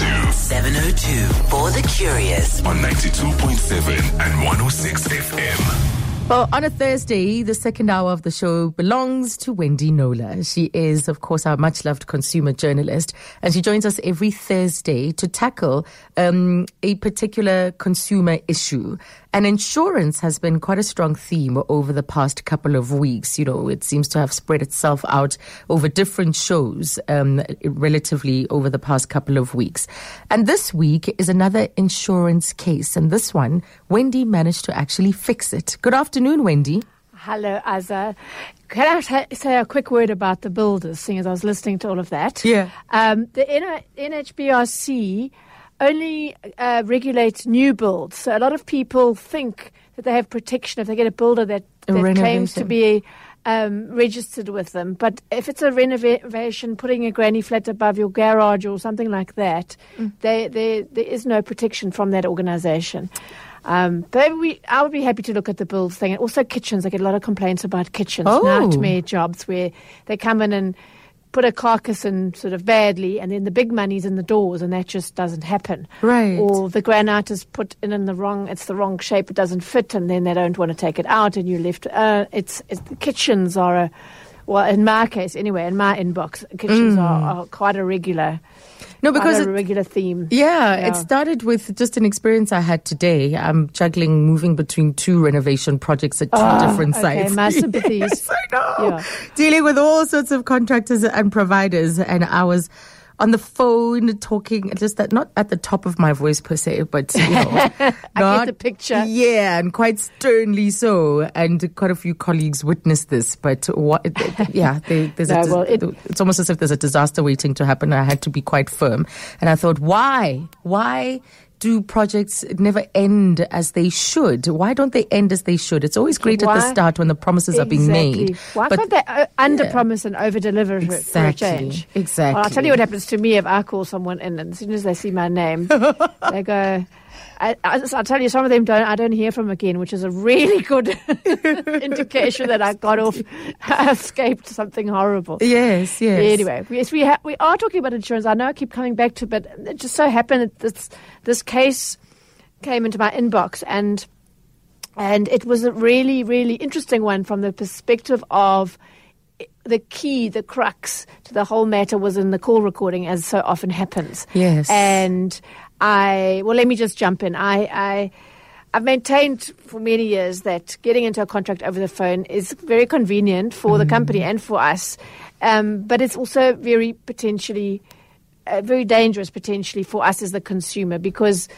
702 702 for the curious. on 92.7 and 106 FM. Well, on a Thursday, the second hour of the show belongs to Wendy Knowler. She is, of course, our much loved consumer journalist, and she joins us every Thursday to tackle um, a particular consumer issue. And insurance has been quite a strong theme over the past couple of weeks. You know, it seems to have spread itself out over different shows um, relatively over the past couple of weeks. And this week is another insurance case. And this one, Wendy managed to actually fix it. Good afternoon, Wendy. Hello, Azza. Can I say a quick word about the builders, seeing as I was listening to all of that? Yeah. Um, the N- NHBRC only uh, regulates new builds. So a lot of people think that they have protection if they get a builder that, that claims to be um, registered with them. But if it's a renovation, putting a granny flat above your garage or something like that, Mm. they, they, there is no protection from that organisation. Um, but we, I would be happy to look at the builds thing. And also kitchens. I get a lot of complaints about kitchens. Oh. Nightmare jobs where they come in and put a carcass in sort of badly and then the big money's in the doors and that just doesn't happen. Right. Or the granite is put in in the wrong, it's the wrong shape, it doesn't fit and then they don't want to take it out and you're left, uh, it's, it's, the kitchens are a, well, in my case anyway, in my inbox, kitchens are, are quite a regular, No, because a it- regular theme. Yeah, Yeah. it started with just an experience I had today. I'm juggling moving between two renovation projects at two Oh, different okay, sites. my sympathies. yes, I know. Yeah. Dealing with all sorts of contractors and providers, and I was on the phone talking just that not at the top of my voice per se, but you know, not, the picture. Yeah, and quite sternly so. And quite a few colleagues witnessed this, but what? Yeah, they, there's No, a, well, it, it's almost as if there's a disaster waiting to happen. I had to be quite firm. And I thought, why? Why do projects never end as they should? Why don't they end as they should? It's always great at the start when the promises are being made. Why but can't they uh, under promise and over deliver for a Exactly. change? Exactly. Well, I'll tell you what happens to me if I call someone in, and as soon as they see my name, they go. I, I, will tell you, some of them don't. I don't hear from again, which is a really good indication that I got off, I escaped something horrible. yes, yes. Anyway, yes, we ha- we are talking about insurance. I know I keep coming back to, it, but it just so happened that this this case came into my inbox and and it was a really really interesting one from the perspective of the key, the crux to the whole matter was in the call recording, as so often happens. Yes. And I, well, let me just jump in. I, I, I've maintained for many years that getting into a contract over the phone is very convenient for the company and for us, um, but it's also very potentially, uh, very dangerous potentially for us as the consumer because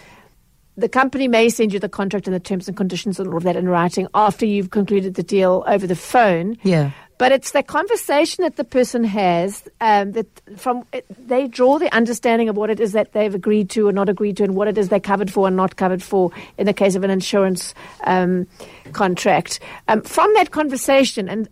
the company may send you the contract and the terms and conditions and all of that in writing after you've concluded the deal over the phone. Yeah. But it's the conversation that the person has um, that from they draw the understanding of what it is that they've agreed to or not agreed to, and what it is they're covered for and not covered for in the case of an insurance um, contract. Um, from that conversation, and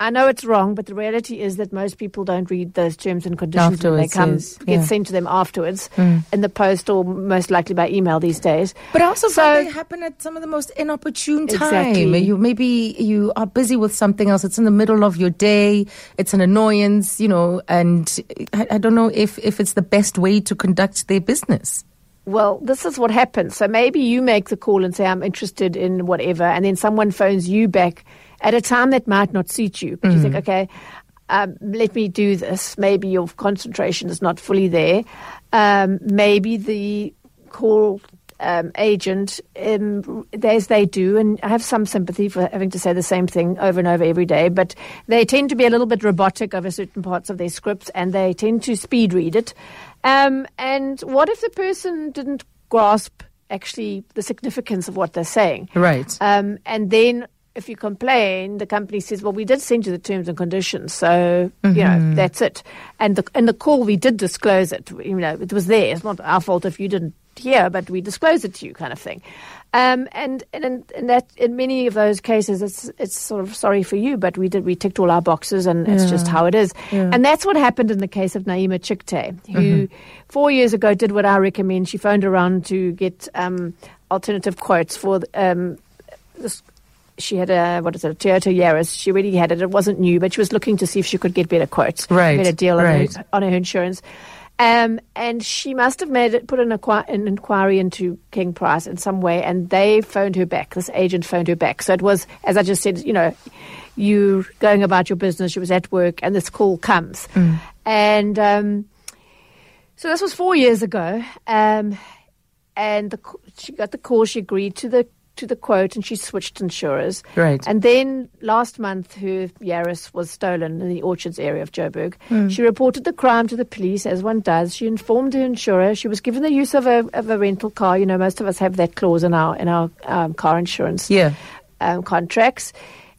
I know it's wrong, but the reality is that most people don't read those terms and conditions when they come yes. get sent to them afterwards mm. in the post or most likely by email these days. But also So- find they happen at some of the most inopportune time. Exactly. You maybe you are busy with something else. It's in the middle of your day. It's an annoyance, you know, and I, I don't know if if it's the best way to conduct their business. Well, this is what happens. So maybe you make the call and say, I'm interested in whatever, and then someone phones you back at a time that might not suit you. But you think, okay, um, let me do this. Maybe your concentration is not fully there. Um, maybe the call um, agent, um, as they do, and I have some sympathy for having to say the same thing over and over every day, but they tend to be a little bit robotic over certain parts of their scripts and they tend to speed read it. Um, and what if the person didn't grasp actually the significance of what they're saying? Right. Um, and then if you complain, the company says, "Well, we did send you the terms and conditions, so you Mm-hmm. know that's it." And the in the call, we did disclose it. You know, it was there. It's not our fault if you didn't hear, but we disclosed it to you, kind of thing. Um, and and in, in that in many of those cases, it's it's sort of sorry for you, but we did we ticked all our boxes, and it's just how it is. And that's what happened in the case of Naima Chikte, who four years ago did what I recommend. She phoned around to get um, alternative quotes for the, um, this she had a what is it, a Toyota Yaris. She already had it. It wasn't new, but she was looking to see if she could get better quotes, Right, better deal right. on, her, on her insurance. Um, and she must have made it, put an, an inquiry into King Price in some way, and they phoned her back. This agent phoned her back. So it was, as I just said, you know, you going about your business. She was at work, and this call comes, and um, so this was four years ago. Um, and the, she got the call. She agreed to the to the quote, and she switched insurers. Right. And then last month, her Yaris was stolen in the Orchards area of Joburg. She reported the crime to the police, as one does. She informed her insurer. She was given the use of a of a rental car. You know, most of us have that clause in our in our um, car insurance Yeah. um, contracts.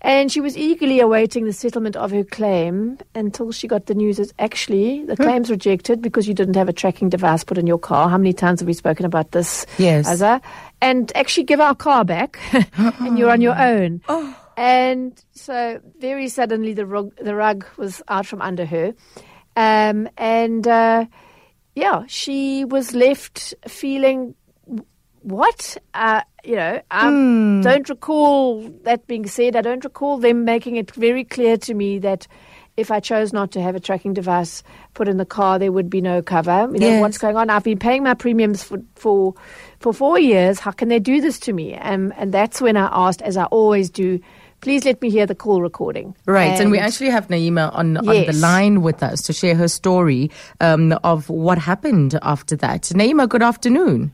And she was eagerly awaiting the settlement of her claim until she got the news that actually the claim's rejected because you didn't have a tracking device put in your car. How many times have we spoken about this? Yes. Azza? And actually give our car back and you're on your own. And so very suddenly the rug, the rug was out from under her. Um, and uh, yeah, she was left feeling what? Uh, you know, I don't recall that being said. I don't recall them making it very clear to me that if I chose not to have a tracking device put in the car, there would be no cover. You know, Yes. what's going on? I've been paying my premiums for, for, for four years. How can they do this to me? Um, and that's when I asked, as I always do, please let me hear the call recording. Right, and, we actually have Naima on, on the line with us to share her story um, of what happened after that. Naima, good afternoon.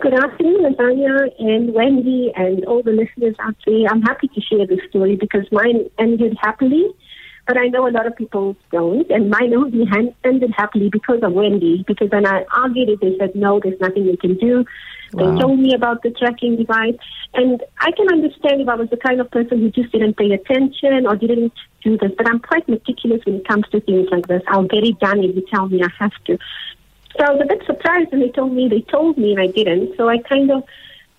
Good afternoon, Lasagna and Wendy and all the listeners out there. I'm happy to share this story because mine ended happily, but I know a lot of people don't. And mine only ended happily because of Wendy. Because when I argued it, they said, no, there's nothing we can do. Wow. They told me about the tracking device. And I can understand if I was the kind of person who just didn't pay attention or didn't do this. But I'm quite meticulous when it comes to things like this. I'll get it done if you tell me I have to. So I was a bit surprised when they told me they told me and I didn't. So I kind of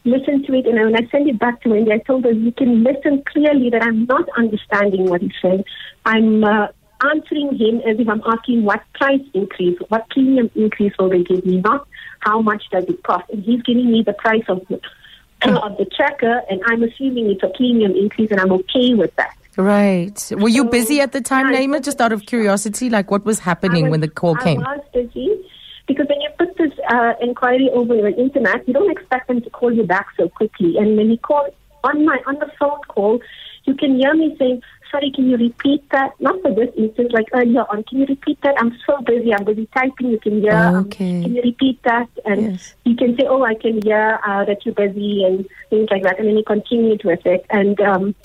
listened to it and when I sent it back to Wendy, I told her you can listen clearly that I'm not understanding what he said. I'm uh, answering him as if I'm asking what price increase, what premium increase will they give me, not how much does it cost. And he's giving me the price of the, of the tracker and I'm assuming it's a premium increase and I'm okay with that. Right. Were you So, busy at the time, I Naima? Just out of curiosity, like what was happening was- when the call I came? I was busy because when you put this uh, inquiry over the internet, you don't expect them to call you back so quickly. And when he called on my on the phone call, you can hear me saying, "Sorry, can you repeat that?" Not for this instance, like earlier on. Can you repeat that? I'm so busy. I'm busy typing. You can hear. um, Okay. can you repeat that? And Yes. you can say, "Oh, I can hear uh, that you're busy," and things like that. And then he continued with it. And um,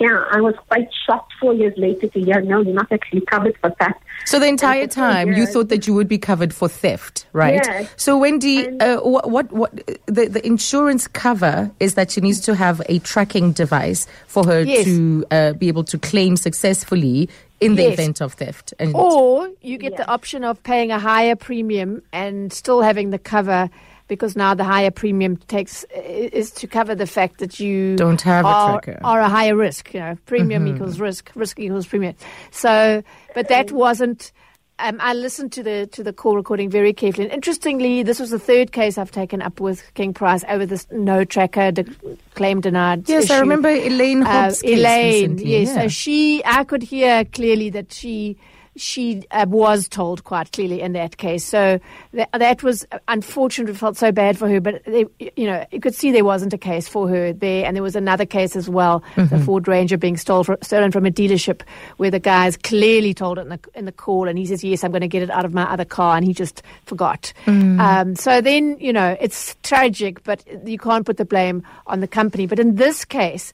yeah, I was quite shocked four years later to hear, "No, you're not actually covered for that." So the entire for two time you thought that you would be covered for theft, right? Yes. So Wendy, And- uh, what, what, what, the, the insurance cover is that she needs to have a tracking device for her Yes. to uh, be able to claim successfully in the Yes. event of theft. And Or you get the option of paying a higher premium and still having the cover because now the higher premium takes is to cover the fact that you Don't have a tracker. are a higher risk. You know, premium equals risk, risk equals premium. So, but that wasn't. Um, I listened to the to the call recording very carefully. And interestingly, this was the third case I've taken up with King Price over this no tracker de- claim denied. yes, I remember Elaine Uh, Hobbs' case Elaine, yes. yeah. So she, I could hear clearly that she she uh, was told quite clearly in that case. So that, that was unfortunate. It felt so bad for her, but they, you know, you could see there wasn't a case for her there, and there was another case as well, Mm-hmm. the Ford Ranger being stole fro- stolen from a dealership, where the guy's clearly told it in the in the call, and he says, "Yes, I'm going to get it out of my other car," and he just forgot. Mm. Um, so then, you know, it's tragic, but you can't put the blame on the company. But in this case.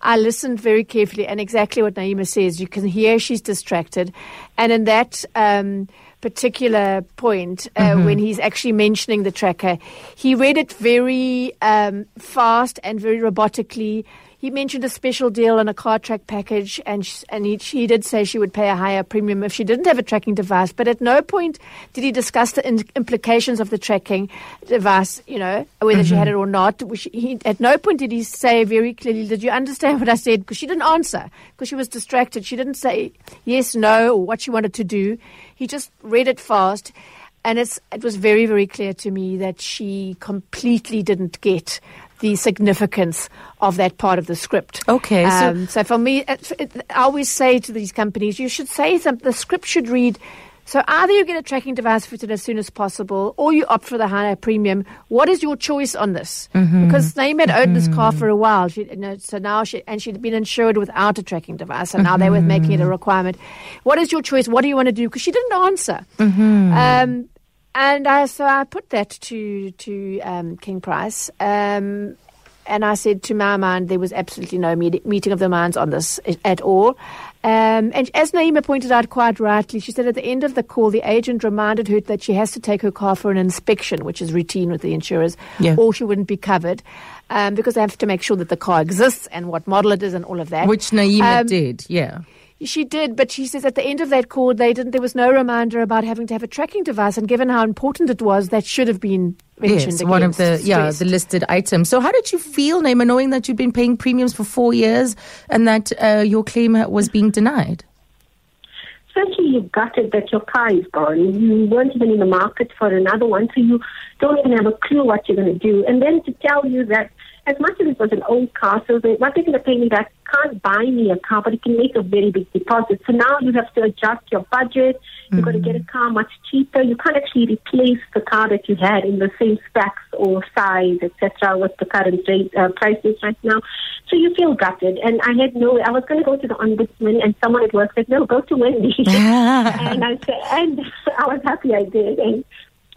I listened very carefully, and exactly what Naima says. You can hear she's distracted, and in that um, particular point, uh, when he's actually mentioning the tracker, he read it very um, fast and very robotically. He mentioned a special deal on a car track package, and sh- and he, she did say she would pay a higher premium if she didn't have a tracking device. But at no point did he discuss the in- implications of the tracking device. You know, whether she had it mm-hmm. or not. Which he, at no point did he say very clearly, "Did you understand what I said?" Because she didn't answer because she was distracted. She didn't say yes, no, or what she wanted to do. He just read it fast. And it's, it was very, very clear to me that she completely didn't get the significance of that part of the script. Okay, so- Um, so for me, it, it, I always say to these companies, you should say something. The script should read So either you get a tracking device fitted as soon as possible, or you opt for the higher premium. What is your choice on this? Mm-hmm. Because Naeem had owned this car for a while, she, you know, so now she and she'd been insured without a tracking device, and now they were making it a requirement. What is your choice? What do you want to do? Because she didn't answer. Um, and I, so I put that to to um, King Price. Um, and I said, to my mind, there was absolutely no meet- meeting of the minds on this at all. Um, and as Naima pointed out quite rightly, she said at the end of the call, the agent reminded her that she has to take her car for an inspection, which is routine with the insurers, Yeah. or she wouldn't be covered. Um, because they have to make sure that the car exists and what model it is and all of that. Which Naima Um, did, yeah. She did, but she says at the end of that call, they didn't. There was no reminder about having to have a tracking device, and given how important it was, that should have been mentioned. Yes, one of the against, yeah the listed items. So, how did you feel, Naima, knowing that you'd been paying premiums for four years and that uh, your claim was being denied? Firstly, you gutted that your car is gone. You weren't even in the market for another one, so you don't even have a clue what you're going to do. And then to tell you that as much as it was an old car, so they, what they're going to pay me back can't buy me a car, but it can make a very big deposit. So now you have to adjust your budget. You've got to get a car much cheaper. You can't actually replace the car that you had in the same specs or size, etc., with the current rate, uh, prices right now. So you feel gutted. And I had no, I was going to go to the ombudsman, and someone at work said, no, go to Wendy. and I said, and I was happy I did. And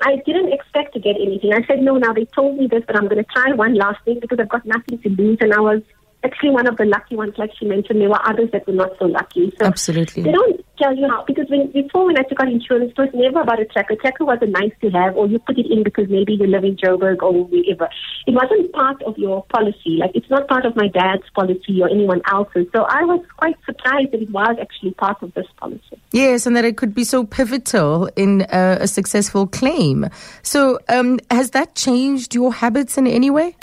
I didn't expect to get anything. I said, no, now they told me this, but I'm going to try one last thing because I've got nothing to lose. And I was actually one of the lucky ones, like she mentioned. There were others that were not so lucky. So Absolutely. They don't tell you how, because when, before when I took out insurance, it was never about a tracker. Tracker was a nice to have, or you put it in because maybe you live in Joburg or wherever. It wasn't part of your policy. Like, it's not part of my dad's policy or anyone else's. So I was quite surprised that it was actually part of this policy. Yes, and that it could be so pivotal in uh, a successful claim. So, um, has that changed your habits in any way?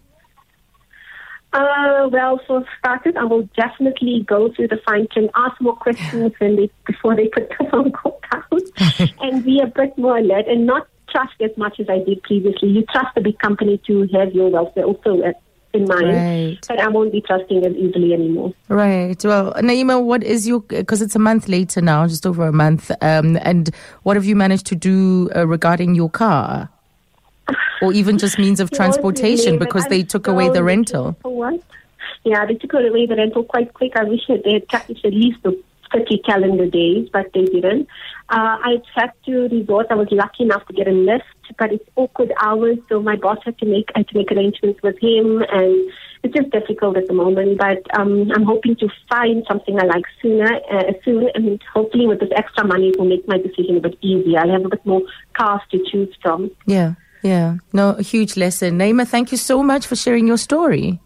Uh, well, for starters, I will definitely go through the fine print, ask more questions when they, before they put the phone call down, and be a bit more alert and not trust as much as I did previously. You trust a big company to have your welfare also uh, in mind, Right. but I won't be trusting as easily anymore. Right. Well, Naima, what is your, because it's a month later now, just over a month, um, and what have you managed to do uh, regarding your car? Or even just means of transportation because they took so away the rental. For what? Yeah, they took away the rental quite quick. I wish they had kept it at least the 30 calendar days, but they didn't. Uh, I had to resort. I was lucky enough to get a lift, but it's awkward hours, so my boss had to make I had to make arrangements with him, and it's just difficult at the moment. But um, I'm hoping to find something I like sooner, uh, soon, and hopefully with this extra money, it will make my decision a bit easier. I'll have a bit more cars to choose from. Yeah. Yeah. No, a huge lesson. Naima, thank you so much for sharing your story.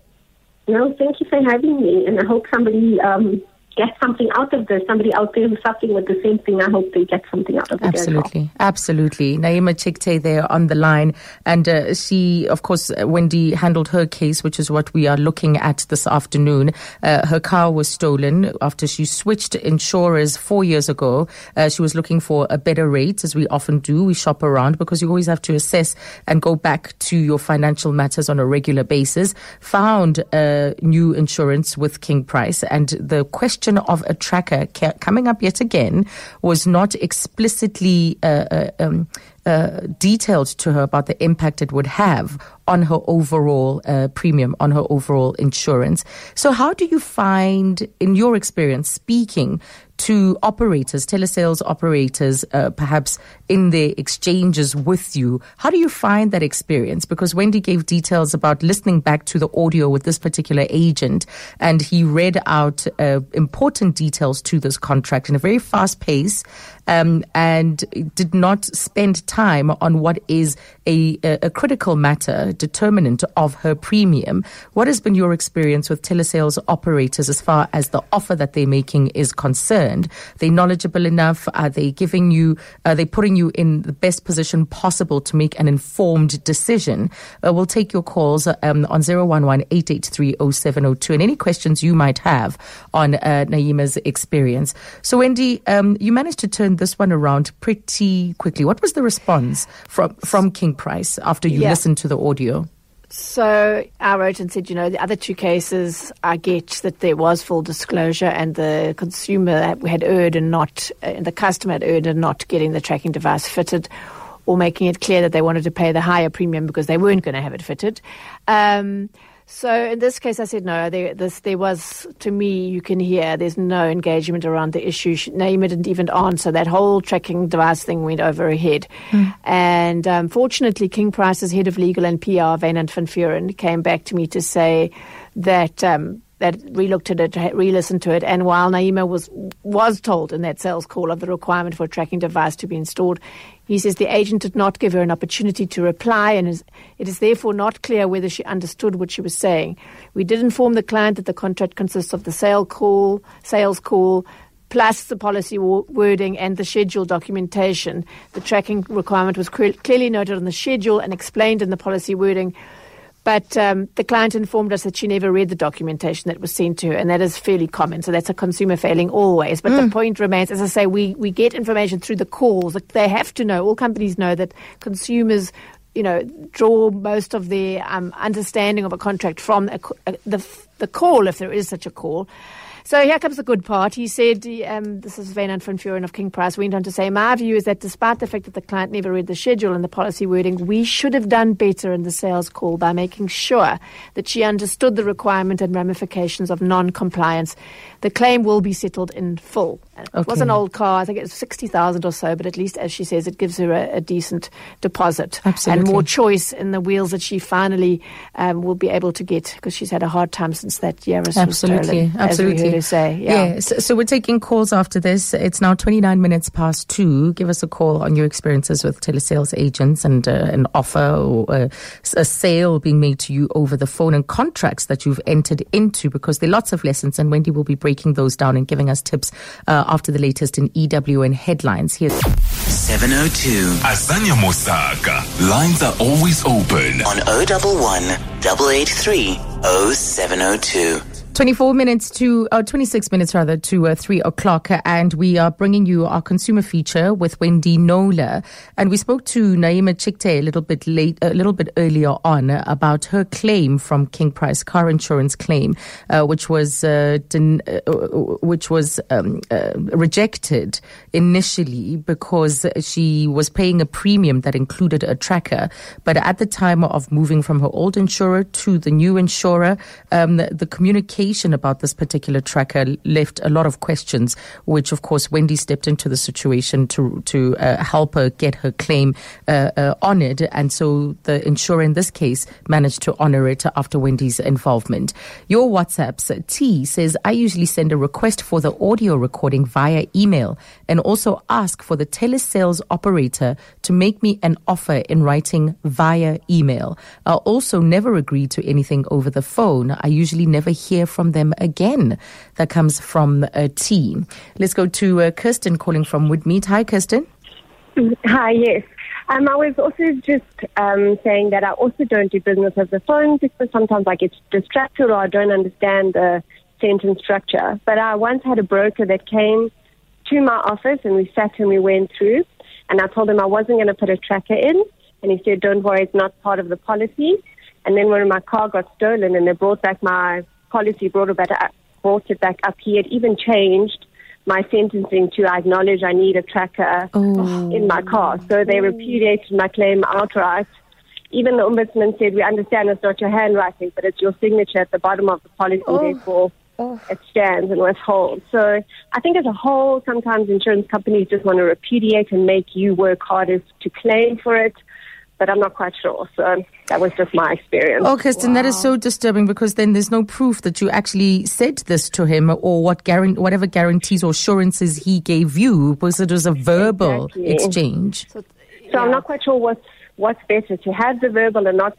No, thank you for having me, and I hope somebody um, gets something out of this. Somebody out there who's suffering with the same thing. I hope they get something out of it. Absolutely, absolutely. Naima Chikte there on the line, and uh, she, of course, uh, Wendy handled her case, which is what we are looking at this afternoon. Uh, her car was stolen after she switched insurers four years ago. Uh, she was looking for a better rate, as we often do. We shop around because you always have to assess and go back to your financial matters on a regular basis. Found a new insurance with King Price, and the question of a tracker coming up yet again was not explicitly uh, uh, um, uh, detailed to her about the impact it would have on her overall uh, premium, on her overall insurance. So, how do you find, in your experience, speaking to operators, telesales operators, uh, perhaps in their exchanges with you, how do you find that experience? Because Wendy gave details about listening back to the audio with this particular agent, and he read out uh, important details to this contract in a very fast pace. Um, and did not spend time on what is a, a, critical matter, determinant of her premium. What has been your experience with telesales operators as far as the offer that they're making is concerned? Are They knowledgeable enough? Are they giving you? Are they putting you in the best position possible to make an informed decision? Uh, we'll take your calls um, on zero one one eight eight three zero seven zero two and any questions you might have on uh, Naima's experience. So, Wendy, um, you managed to turn this one around pretty quickly. What was the response from from King Price after you Yeah. listened to the audio? So I wrote and said, you know, the other two cases, I get that there was full disclosure and the consumer had erred and not, uh, the customer had erred and not getting the tracking device fitted or making it clear that they wanted to pay the higher premium because they weren't going to have it fitted. Um, so in this case, I said no. There, this, there was, to me, you can hear there's no engagement around the issue. Naima didn't even answer. That whole tracking device thing went over her head. Mm. And um, fortunately, King Price's head of legal and PR, Wynand van Vuuren, came back to me to say that. Um, that re-looked at it, re-listened to it, and while Naima was was told in that sales call of the requirement for a tracking device to be installed, he says the agent did not give her an opportunity to reply, and is, it is therefore not clear whether she understood what she was saying. We did inform the client that the contract consists of the sale call, sales call, plus the policy wording and the schedule documentation. The tracking requirement was clearly noted on the schedule and explained in the policy wording. But um, the client informed us that she never read the documentation that was sent to her, and that is fairly common. So that's a consumer failing always. But mm. the point remains, as I say, we, we get information through the calls. They have to know, all companies know that consumers you know, draw most of their um, understanding of a contract from a, a, the, the call, if there is such a call. So here comes the good part. He said, um, this is Wynand van Vuuren of King Price, went on to say, my view is that despite the fact that the client never read the schedule and the policy wording, we should have done better in the sales call by making sure that she understood the requirement and ramifications of non-compliance. The claim will be settled in full. It okay. was an old car. I think it was 60,000 or so, but at least, as she says, it gives her a, a decent deposit Absolutely. and more choice in the wheels that she finally um, will be able to get because she's had a hard time since that year. Absolutely. stolen. Absolutely. Say. Yeah. yeah. So, so, we're taking calls after this. It's now 29 minutes past two. Give us a call on your experiences with telesales agents and uh, an offer or uh, a sale being made to you over the phone and contracts that you've entered into because there are lots of lessons and Wendy will be breaking those down and giving us tips uh, after the latest in EWN headlines. Here's 702. Azania Mosaka. Lines are always open. On 011 883 0702. 24 minutes to, uh, 26 minutes rather, to uh, 3 o'clock. And we are bringing you our consumer feature with Wendy Knowler. And we spoke to Naima Chikte a little bit late, a little bit earlier on about her claim from King Price, car insurance claim, uh, which was, uh, den- uh, which was um, uh, rejected initially because she was paying a premium that included a tracker. But at the time of moving from her old insurer to the new insurer, um, the, the communication about this particular tracker left a lot of questions, which of course Wendy stepped into the situation to to uh, help her get her claim uh, uh, honored, and so the insurer in this case managed to honor it after Wendy's involvement. Your WhatsApps T says I usually send a request for the audio recording via email and also ask for the telesales operator to make me an offer in writing via email. I also never agree to anything over the phone. I usually never hear from them again. That comes from a team. Let's go to uh, Kirsten calling from Woodmead. Hi, Kirsten. Hi, yes. Um, I was also just um, saying that I also don't do business over the phone because sometimes I get distracted or I don't understand the sentence structure. But I once had a broker that came to my office and we sat and we went through. And I told him I wasn't going to put a tracker in. And he said, don't worry, it's not part of the policy. And then when my car got stolen and they brought back my policy brought it back up, brought it back up. He had even changed my sentencing to I acknowledge I need a tracker oh. in my car. So they oh. repudiated my claim outright. Even the ombudsman said, we understand it's not your handwriting, but it's your signature at the bottom of the policy, oh. therefore oh. it stands and withholds. So I think as a whole, sometimes insurance companies just want to repudiate and make you work harder to claim for it but I'm not quite sure. So that was just my experience. Oh, Kirsten, wow. that is so disturbing because then there's no proof that you actually said this to him or what guarant- whatever guarantees or assurances he gave you because it was a verbal exactly. exchange. So, so I'm not quite sure what's, what's better to have the verbal and not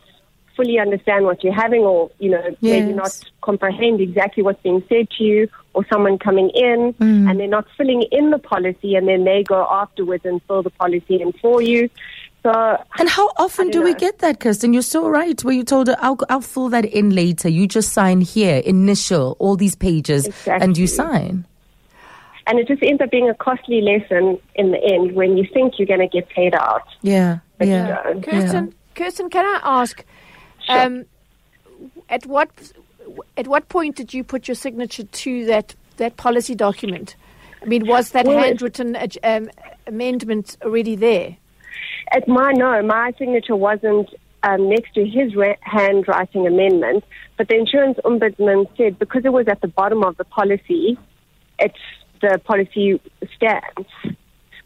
fully understand what you're having or, you know, yes. maybe not comprehend exactly what's being said to you or someone coming in mm. and they're not filling in the policy and then they go afterwards and fill the policy in for you. So, and how often do know. we get that, Kirsten? You're so right. Where you told her, I'll, I'll fill that in later. You just sign here, initial, all these pages, exactly. and you sign. And it just ends up being a costly lesson in the end when you think you're going to get paid out. Yeah, yeah. Kirsten, yeah. Kirsten, can I ask? Um, at what at what point did you put your signature to that that policy document? I mean, was that Well, handwritten uh, um, amendment already there? At my no, my signature wasn't um, next to his ra- handwriting amendment, but the insurance ombudsman said because it was at the bottom of the policy, it's the policy stands.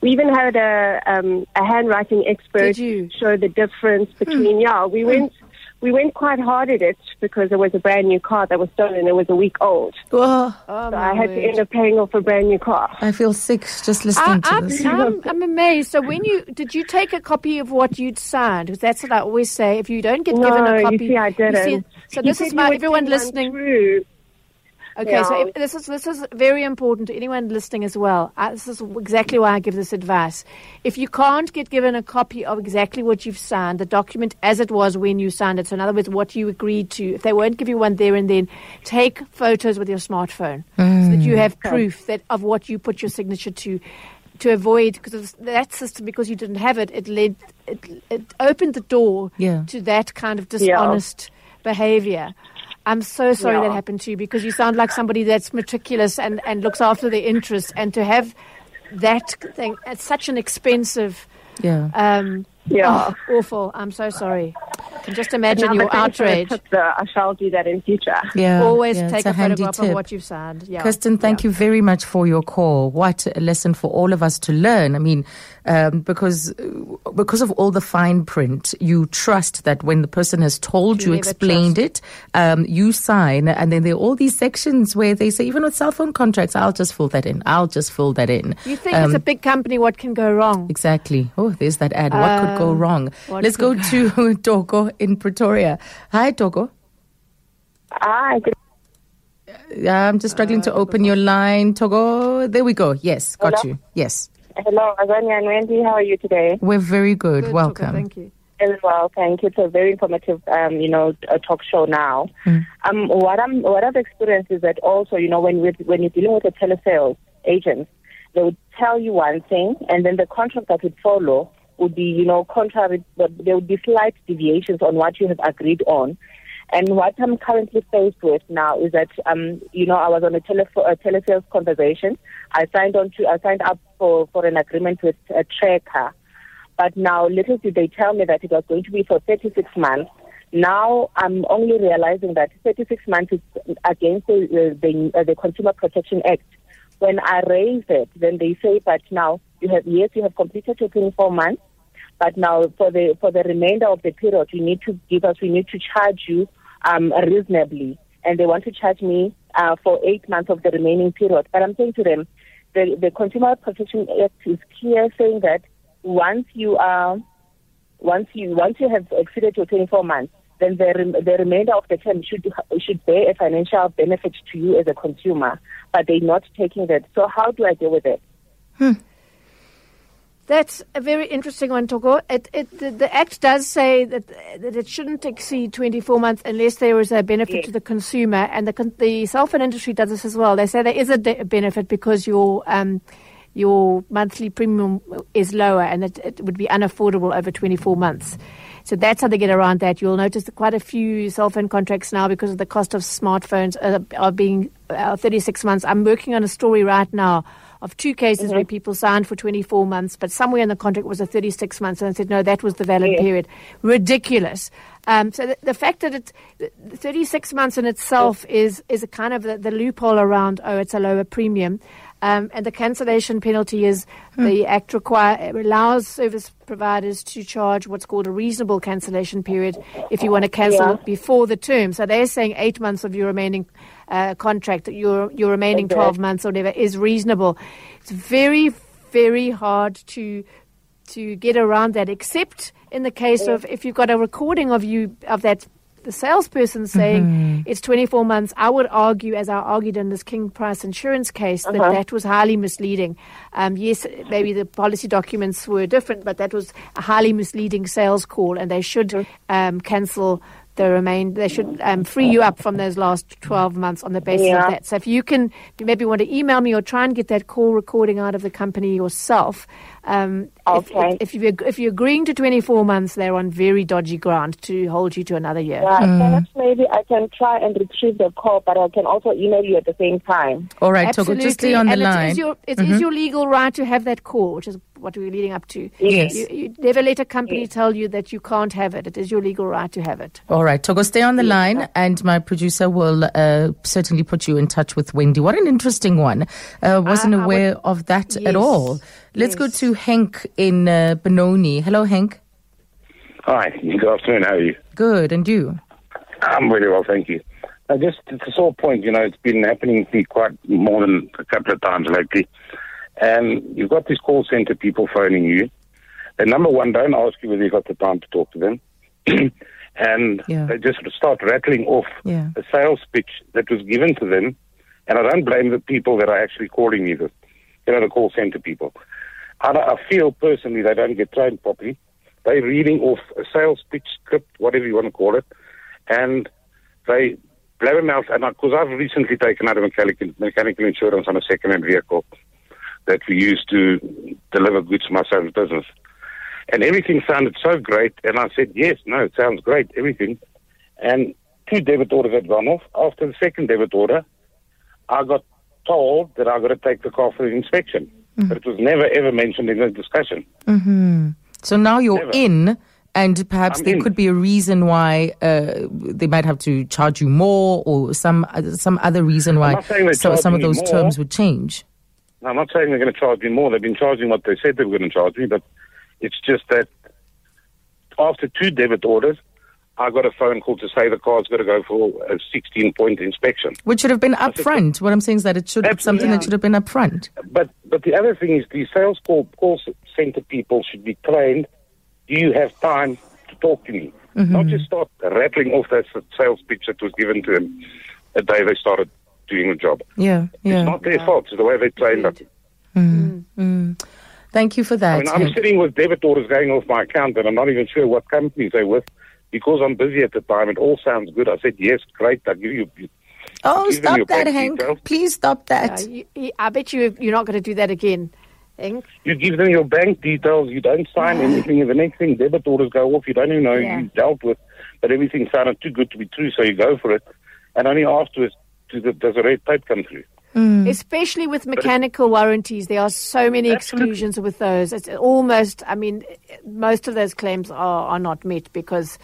We even had a um, a handwriting expert show the difference between. Yeah, we went we went quite hard at it because it was a brand new car that was stolen. It was a week old, Oh, Oh, so my I had to end up paying off a brand new car. I feel sick just I, listening to I'm, this. I'm, I'm amazed. So when you did you take a copy of what you'd signed? Because that's what I always say. If you don't get No, given a copy, you see, I didn't. so He this is he my everyone listening. through. Okay, so Yeah. if, this is this is very important to anyone listening as well. Uh, this is exactly why I give this advice. If you can't get given a copy of exactly what you've signed, the document as it was when you signed it, so in other words, what you agreed to, if they won't give you one there and then, take photos with your smartphone so that you have proof that of what you put your signature to. To avoid because that system, because you didn't have it, it led it, it opened the door Yeah. to that kind of dishonest behavior. I'm so sorry Yeah. that happened to you because you sound like somebody that's meticulous and, and looks after their interests. And to have that thing at such an expensive, yeah. um, Yeah. oh, awful. I'm so sorry. I can just imagine your but thanks for the outrage. I shall do that in future. yeah. Always yeah, take a, a handy photograph tip. of what you've signed. Yeah. Kirsten, thank you very much for your call. What a lesson for all of us to learn. I mean, um, because because of all the fine print, you trust that when the person has told You you, never explained it, um, you sign, and then there are all these sections where they say, even with cell phone contracts, I'll just fill that in. I'll just fill that in. You think Um, it's a big company, what can go wrong? Exactly. Oh, there's that ad. What could go Um, wrong? what Let's go to Togo in Pretoria. Hi, Togo. Ah, good. Yeah, I'm just struggling to open your line. Togo. There we go. Yes, got Hello? you. Yes. Hello, Azania and Wendy. How are you today? We're very good. Good, Welcome. Tuka, Thank you. Very well, thank you. It's a very informative, um, you know, a talk show now. Um, what I'm, what I've experienced is that also, you know, when we when you're dealing with a telesales agent, they would tell you one thing, and then the contract that would follow would be, you know, contrary. But there would be slight deviations on what you have agreed on. And what I'm currently faced with now is that, um, you know, I was on a, tele- a telesales conversation. I signed on to, I signed up for, for an agreement with a tracker. But now, little did they tell me that it was going to be for 36 months. Now, I'm only realizing that 36 months is against the, the, uh, the Consumer Protection Act. When I raised it, then they say, but now you have, yes, you have completed your 24 months, but now for the for the remainder of the period, you need to give us, we need to charge you um, reasonably, and they want to charge me uh, for eight months of the remaining period. But I'm saying to them, the the Consumer Protection Act is clear, saying that once you are once you once you have exceeded your 24 months, then the the remainder of the term should should bear a financial benefit to you as a consumer. But they're not taking that. So how do I deal with it? That's a very interesting one, Togo. It, it, the, the Act does say that, that it shouldn't exceed 24 months unless there is a benefit Yes. to the consumer. And the, the cell phone industry does this as well. They say there is a de- benefit because your, um, your monthly premium is lower and it, it would be unaffordable over 24 months. So that's how they get around that. You'll notice that quite a few cell phone contracts now, because of the cost of smartphones, uh, are being uh, 36 months. I'm working on a story right now of two cases where people signed for 24 months, but somewhere in the contract was a 36 months, and I said, no, that was the valid Yeah. period. Ridiculous. Um, so the, the fact that it's 36 months in itself is is a kind of the, the loophole around, oh, it's a lower premium. Um, and the cancellation penalty is the Act require allows service providers to charge what's called a reasonable cancellation period if you want to cancel Yeah. before the term. So they're saying eight months of your remaining uh, contract, your your remaining Okay. twelve months or whatever is reasonable. It's very very hard to to get around that, except in the case of if you've got a recording of you of that the salesperson saying it's 24 months. I would argue, as I argued in this King Price insurance case, that Uh-huh. that was highly misleading. Um, yes, maybe the policy documents were different, but that was a highly misleading sales call, and they should um, cancel the remain. They should um, free you up from those last twelve months on the basis Yeah. of that. So if you can, you maybe want to email me or try and get that call recording out of the company yourself. Um, if- Okay. If, if, you if you're agreeing to 24 months, they're on very dodgy ground to hold you to another year. Yeah, perhaps maybe I can try and retrieve the call, but I can also email you at the same time. All right, Togo, Absolutely. just stay on the and line. It is your, it is your legal right to have that call, which is what we're leading up to. Yes. You, you never let a company tell you that you can't have it. It is your legal right to have it. All right, Togo, stay on the line, and my producer will uh, certainly put you in touch with Wendy. What an interesting one. Uh, wasn't I would- aware of that Yes, at all. Let's go to Henk in uh, Benoni. Hello, Henk. Hi, good afternoon. How are you? Good, and you? I'm really well, thank you. Uh, just to the sore point, you know, it's been happening to me quite more than a couple of times lately. And you've got these call center people phoning you. And number one, don't ask you whether you've got the time to talk to them. and Yeah. they just start rattling off Yeah. a sales pitch that was given to them. And I don't blame the people that are actually calling me, the, you know, the call center people. I, I feel personally they don't get trained properly. They're reading off a sales pitch script, whatever you want to call it, and they blabbermouth. And because I've recently taken out a mechanical, mechanical insurance on a second-hand vehicle that we used to deliver goods to my son's business, and everything sounded so great. And I said, yes, no, it sounds great, everything. And two debit orders had gone off. After the second debit order, I got told that I got to take the car for an inspection. But it was never ever mentioned in the discussion. So now you're Never. in, and perhaps I'm there in. could be a reason why uh, they might have to charge you more, or some some other reason why not saying they're so, some of those more. terms would change. I'm not saying they're going to charge me more. They've been charging what they said they were going to charge me, but it's just that after two debit orders, I got a phone call to say the car's got to go for a 16 point inspection. Which should have been upfront. What I'm saying is that it should something Absolutely. that should have been upfront. But but the other thing is these sales call call center people should be trained. Do you have time to talk to me? Mm-hmm. Not just start rattling off that sales pitch that was given to them the day they started doing a job. Yeah, yeah. It's not their fault. It's the way they trained up. Mm, mm. mm. Thank you for I that. mean, I'm sitting with debit orders going off my account, and I'm not even sure what companies they're with because I'm busy at the time. It all sounds good. I said, yes, great. I'll give you. oh, give them stop your that, Hank! details. Please stop that. you, you- I bet you you're not going to do that again. Hank. You give them your bank details. You don't sign anything. And the next thing, debit orders go off. You don't even know who Yeah. you dealt with, but everything sounded too good to be true, so you go for it. And only afterwards do the, does the red tape come through. Especially with mechanical warranties, there are so many Absolutely. exclusions with those. It's almost, I mean, most of those claims are, are not met because,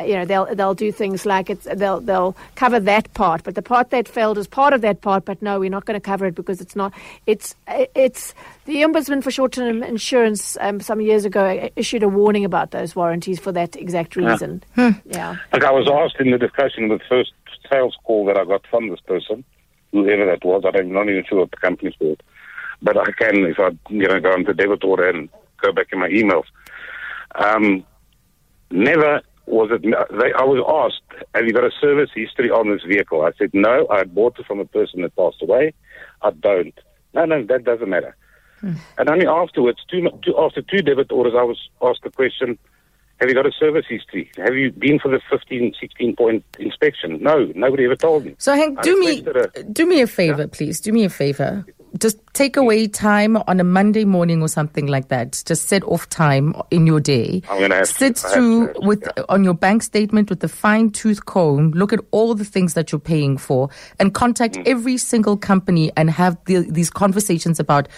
you know, they'll they'll do things like it's they'll they'll cover that part, but the part that failed is part of that part. But no, we're not going to cover it because it's not. It's it's the ombudsman for short-term insurance um, some years ago issued a warning about those warranties for that exact reason. Yeah. Like I was asked in the discussion with first sales call that I got from this person, whoever that was, I don't, I'm not even sure what the company's called. But I can, if I you know, go into debit order and go back in my emails. Um, never was it, they, I was asked, have you got a service history on this vehicle? I said, no, I bought it from a person that passed away. I don't. No, no, that doesn't matter. And only afterwards, two, two, after two debit orders, I was asked the question, have you got a service history? Have you been for the 15, 16 point inspection? No, nobody ever told me. So, Hank, I do me a- do me a favor, please. Do me a favor. Just take away time on a Monday morning or something like that. Just set off time in your day. I'm gonna have to. Sit have through to, with yeah. on your bank statement with the fine tooth comb. Look at all the things that you're paying for, and contact Mm. every single company and have the, these conversations about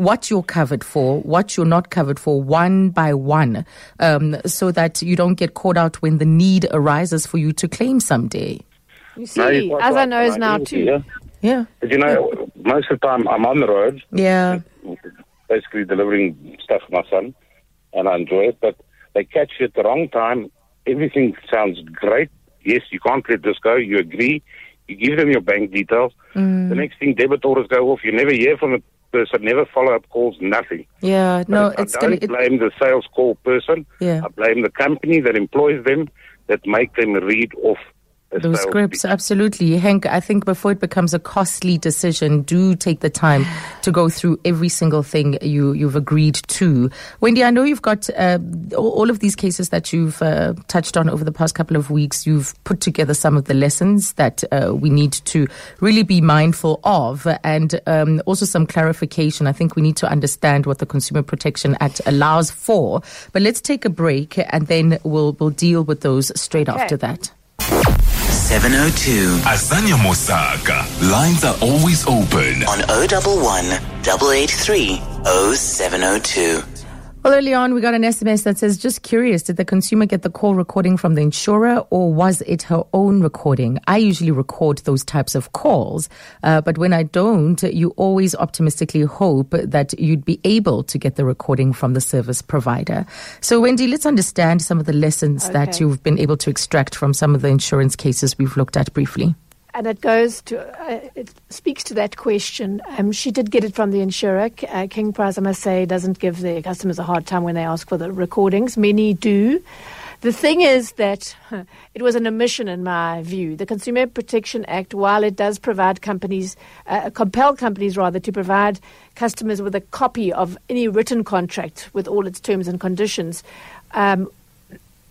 what you're covered for, what you're not covered for, one by one, um, so that you don't get caught out when the need arises for you to claim someday. You see, quite as I know and is now agree too. yeah. Yeah, But you know, most of the time I'm on the road, yeah. basically delivering stuff for my son, and I enjoy it. But they catch you at the wrong time. Everything sounds great. Yes, you can't let this go. You agree. You give them your bank details. Mm. The next thing, debit orders go off. You never hear from the person. Never follow up calls. Nothing. Yeah, no, it's I gonna. don't It, blame the sales call person. Yeah. I blame the company that employs them that make them read off Those sales scripts, absolutely. Hank, I think before it becomes a costly decision, do take the time to go through every single thing you, you've agreed to. Wendy, I know you've got uh, all of these cases that you've uh, touched on over the past couple of weeks. You've put together some of the lessons that uh, we need to really be mindful of and um, also some clarification. I think we need to understand what the Consumer Protection Act allows for. But let's take a break and then we'll, we'll deal with those straight after that. 702 Azania Mosaka. Lines are always open. on 011 883 0702. Well, early on, we got an SMS that says, just curious, did the consumer get the call recording from the insurer or was it her own recording? I usually record those types of calls, uh, but when I don't, you always optimistically hope that you'd be able to get the recording from the service provider. So, Wendy, let's understand some of the lessons that you've been able to extract from some of the insurance cases we've looked at briefly. And it goes to, uh, it speaks to that question. Um, she did get it from the insurer. Uh, King Price, I must say, doesn't give their customers a hard time when they ask for the recordings. Many do. The thing is that it was an omission, in my view. The Consumer Protection Act, while it does provide companies, uh, compel companies rather, to provide customers with a copy of any written contract with all its terms and conditions, um,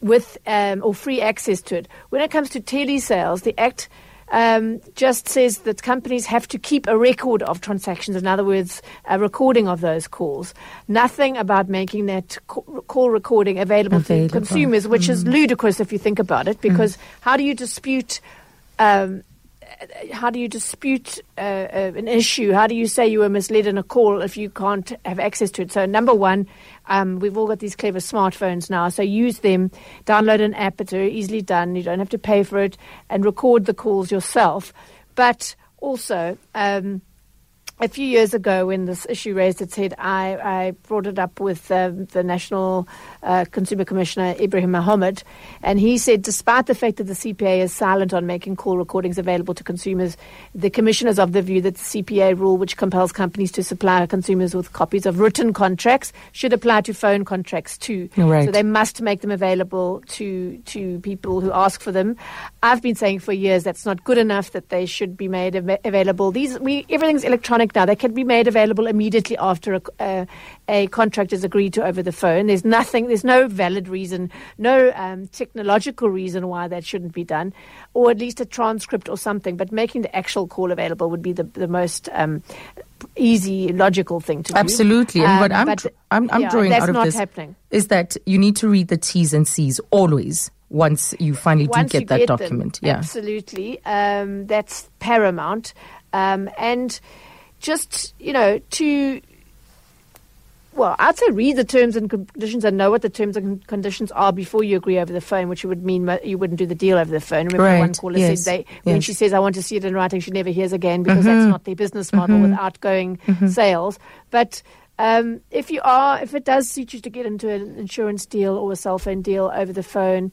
with um, or free access to it. When it comes to telesales, the Act um, just says that companies have to keep a record of transactions. In other words, a recording of those calls. Nothing about making that call recording available, Available. to consumers, which is ludicrous if you think about it. Because how do you dispute? Um, how do you dispute uh, uh, an issue? How do you say you were misled in a call if you can't have access to it? So, number one, um, we've all got these clever smartphones now, so use them. Download an app; it's very easily done. You don't have to pay for it, and record the calls yourself. But also, um, a few years ago, when this issue raised its head, I, I brought it up with um, the National uh, Consumer Commissioner, Ebrahim Mohamed, and he said, despite the fact that the CPA is silent on making call recordings available to consumers, the Commissioner is of the view that the CPA rule, which compels companies to supply consumers with copies of written contracts, should apply to phone contracts too. Right. So they must make them available to to people who ask for them. I've been saying for years that's not good enough. That they should be made av- available. These we everything's electronic now. They can be made available immediately after a, uh, a contract is agreed to over the phone. There's nothing. There's no valid reason, no um, technological reason why that shouldn't be done, or at least a transcript or something. But making the actual call available would be the the most um, easy, logical thing to do. Absolutely. And what Um, I'm, but, I'm, I'm yeah, drawing that's out of not this happening. is that you need to read the T's and C's always once you finally Once do get that get them, document. yeah. absolutely. Um, that's paramount, um, and just you know to. Well, I'd say read the terms and conditions and know what the terms and conditions are before you agree over the phone, which would mean you wouldn't do the deal over the phone. Remember, Right, one caller yes, said they, when she says, "I want to see it in writing," she never hears again because that's Mm-hmm. not their business model with outgoing sales. But um, if you are, if it does suit you to get into an insurance deal or a cell phone deal over the phone,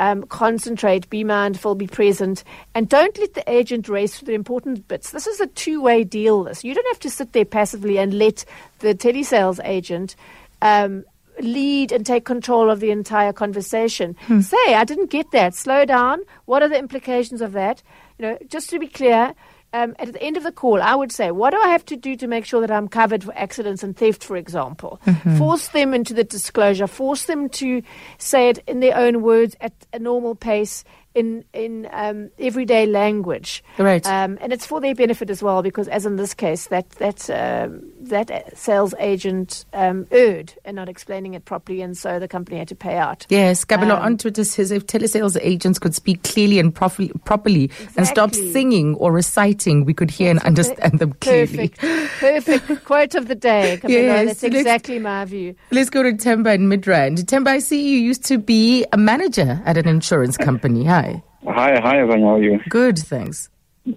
um, concentrate, be mindful, be present, and don't let the agent race through the important bits. This is a two-way deal. This you don't have to sit there passively and let the telesales agent. Um, lead and take control of the entire conversation. Say, I didn't get that. Slow down. What are the implications of that? You know, just to be clear, um, at the end of the call, I would say, what do I have to do to make sure that I'm covered for accidents and theft, for example? Force them into the disclosure. Force them to say it in their own words at a normal pace. In in um, everyday language, Right. Um, and it's for their benefit as well, because as in this case, that that um, that sales agent um, erred in not explaining it properly, and so the company had to pay out. Yes, Gabelo Um, on Twitter says if telesales agents could speak clearly and properly, properly and stop singing or reciting, we could hear and understand them clearly. Perfect, perfect quote of the day. Camilla. Yes, that's exactly my view. Let's go to Temba in Midrand. Temba, I see you used to be a manager at an insurance company. Hi. Hi, hi, Evan. How are you? Good, thanks.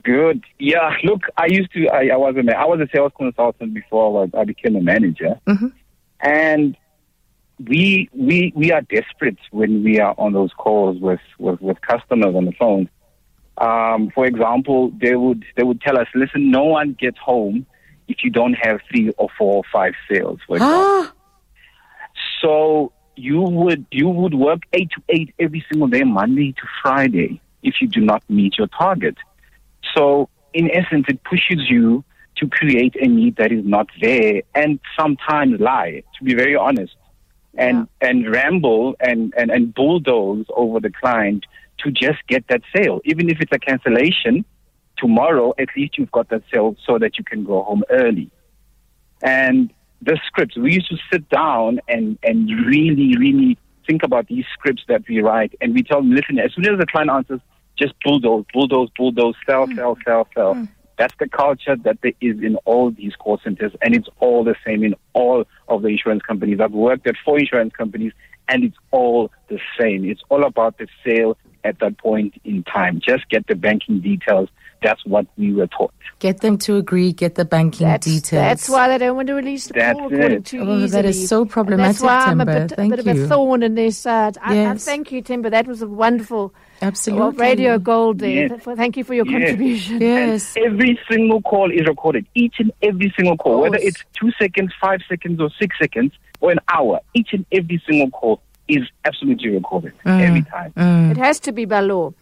Good. Yeah. Look, I used to. I, I was a. I was a sales consultant before I, I became a manager, and we we we are desperate when we are on those calls with with, with customers on the phone. Um, for example, they would they would tell us, listen, no one gets home if you don't have three or four or five sales. For example. So you would you would work eight to eight every single day, Monday to Friday. if you do not meet your target. So, in essence, it pushes you to create a need that is not there and sometimes lie, to be very honest, and, and ramble and, and, and bulldoze over the client to just get that sale. Even if it's a cancellation, tomorrow at least you've got that sale so that you can go home early. And the scripts, we used to sit down and, and really, really think about these scripts that we write and we tell them, listen, as soon as the client answers, just bulldoze, bulldoze, bulldoze, sell, hmm. sell, sell, sell. Hmm. That's the culture that there is in all these call centers, and it's all the same in all of the insurance companies. I've worked at four insurance companies, and it's all the same. It's all about the sale at that point in time. Just get the banking details. That's what we were taught. Get them to agree, get the banking That's, details. that's why they don't want to release the That's call recording it. too Oh, easily. that is so And problematic, That's why I'm a Temba. bit, a Thank bit of a thorn in their side. I, I Yes. thank you, Temba. That was a wonderful Absolutely. well, radio gold there. Yes. Thank you for your Yes. contribution. Yes. Every single call is recorded. Each and every single call, whether it's two seconds, five seconds, or six seconds, or an hour, each and every single call is absolutely recorded mm. every time. Mm. It has to be by law.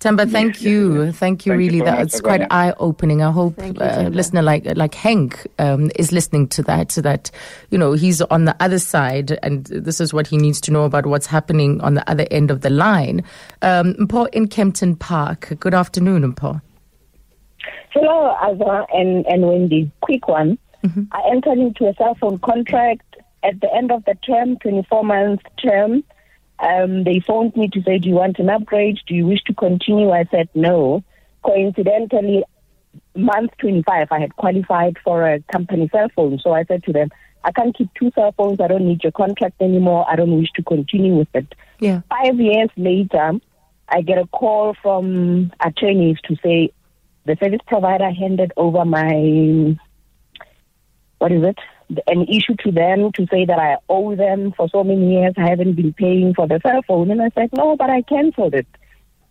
Temba, thank yes, you. yes. Thank you, Thank really. so much That's quite eye opening. I hope Thank you, uh, listener like like Hank um, is listening to that, so that you know he's on the other side, and this is what he needs to know about what's happening on the other end of the line. Um, Mpo in Kempton Park. Good afternoon, Mpo. Hello, Azra and, and Wendy. Quick one. I entered into a cell phone contract at the end of the term, 24 month term. Um, they phoned me to say, Do you want an upgrade? Do you wish to continue? I said no. Coincidentally, month 25, I had qualified for a company cell phone. So I said to them, I can't keep two cell phones. I don't need your contract anymore. I don't wish to continue with it. Yeah. Five years later, I get a call from attorneys to say the service provider handed over my, what is it, an issue to them to say that I owe them for so many years. I haven't been paying for the cell phone. And I said, no, but I canceled it.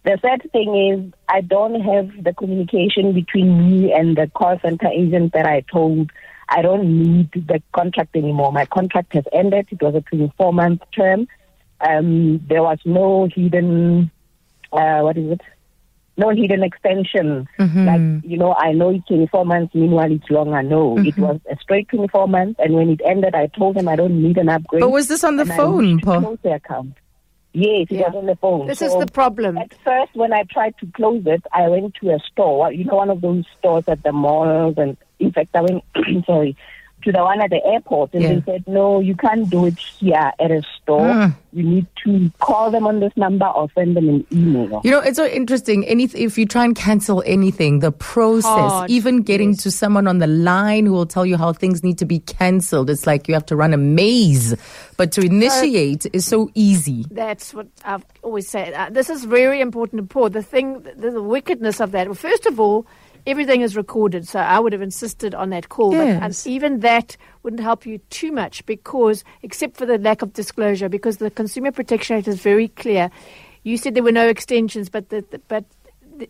The sad thing is, I don't have the communication between me and the call center agent that I told. I don't need the contract anymore. My contract has ended. It was a 24 month term. Um, there was no hidden, uh, what is it? No hidden extension. Mm-hmm. Like, you know, I know it's 24 months, meanwhile it's longer. No, mm-hmm. it was a straight 24 months. And when it ended, I told him I don't need an upgrade. But was this on the phone, to close the account. Yes, it Yeah. was on the phone. This So is the problem. At first, when I tried to close it, I went to a store. You know, one of those stores at the malls, and in fact, I went. sorry. To the one at the airport, and Yeah. they said, "No, you can't do it here at a store. Mm. You need to call them on this number or send them an email." You know, it's so interesting. Any, if you try and cancel anything, the process, Hard, even getting to someone on the line who will tell you how things need to be cancelled, it's like you have to run a maze. But to initiate is so easy. That's what I've always said. Uh, this is very important and poor. The thing, the, the wickedness of that. Well, first of all, everything is recorded, so I would have insisted on that call. But Yes. and even that wouldn't help you too much because, except for the lack of disclosure, because the Consumer Protection Act is very clear. You said there were no extensions, but the, the- but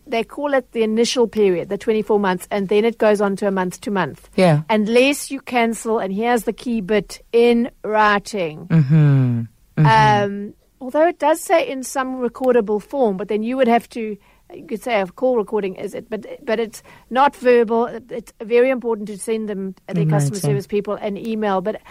they call it the initial period, the 24 months, and then it goes on to a month to month. Yeah. Unless you cancel, and here's the key bit in writing. Mm-hmm. Um, although it does say in some recordable form, but then you would have to. You could say a call recording is it, but but it's not verbal. It's very important to send them the their In customer service people an email. But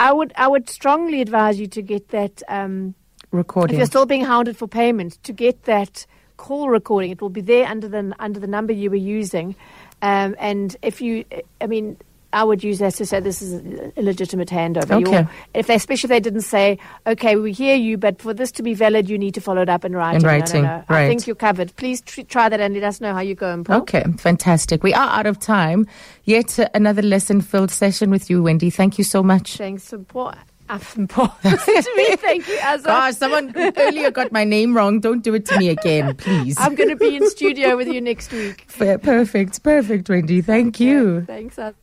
I would I would strongly advise you to get that. Um, if you're still being hounded for payment, to get that call recording. It will be there under the under the number you were using, um, and if you, I mean. I would use that to say this is a illegitimate handover. Okay. If they, especially if they didn't say, "Okay, we hear you, but for this to be valid, you need to follow it up in writing." No, no, writing, no. I think you're covered. Please tr- try that and let us know how you go. Paul. Okay, fantastic. We are out of time. Yet another lesson filled session with you, Wendy. Thank you so much. Thanks, Paul. Paul. to me, thank you, Azza. Gosh, someone earlier got my name wrong. Don't do it to me again, please. I'm going to be in studio with you next week. Perfect, perfect, Wendy. Thank you. Thanks, Azza.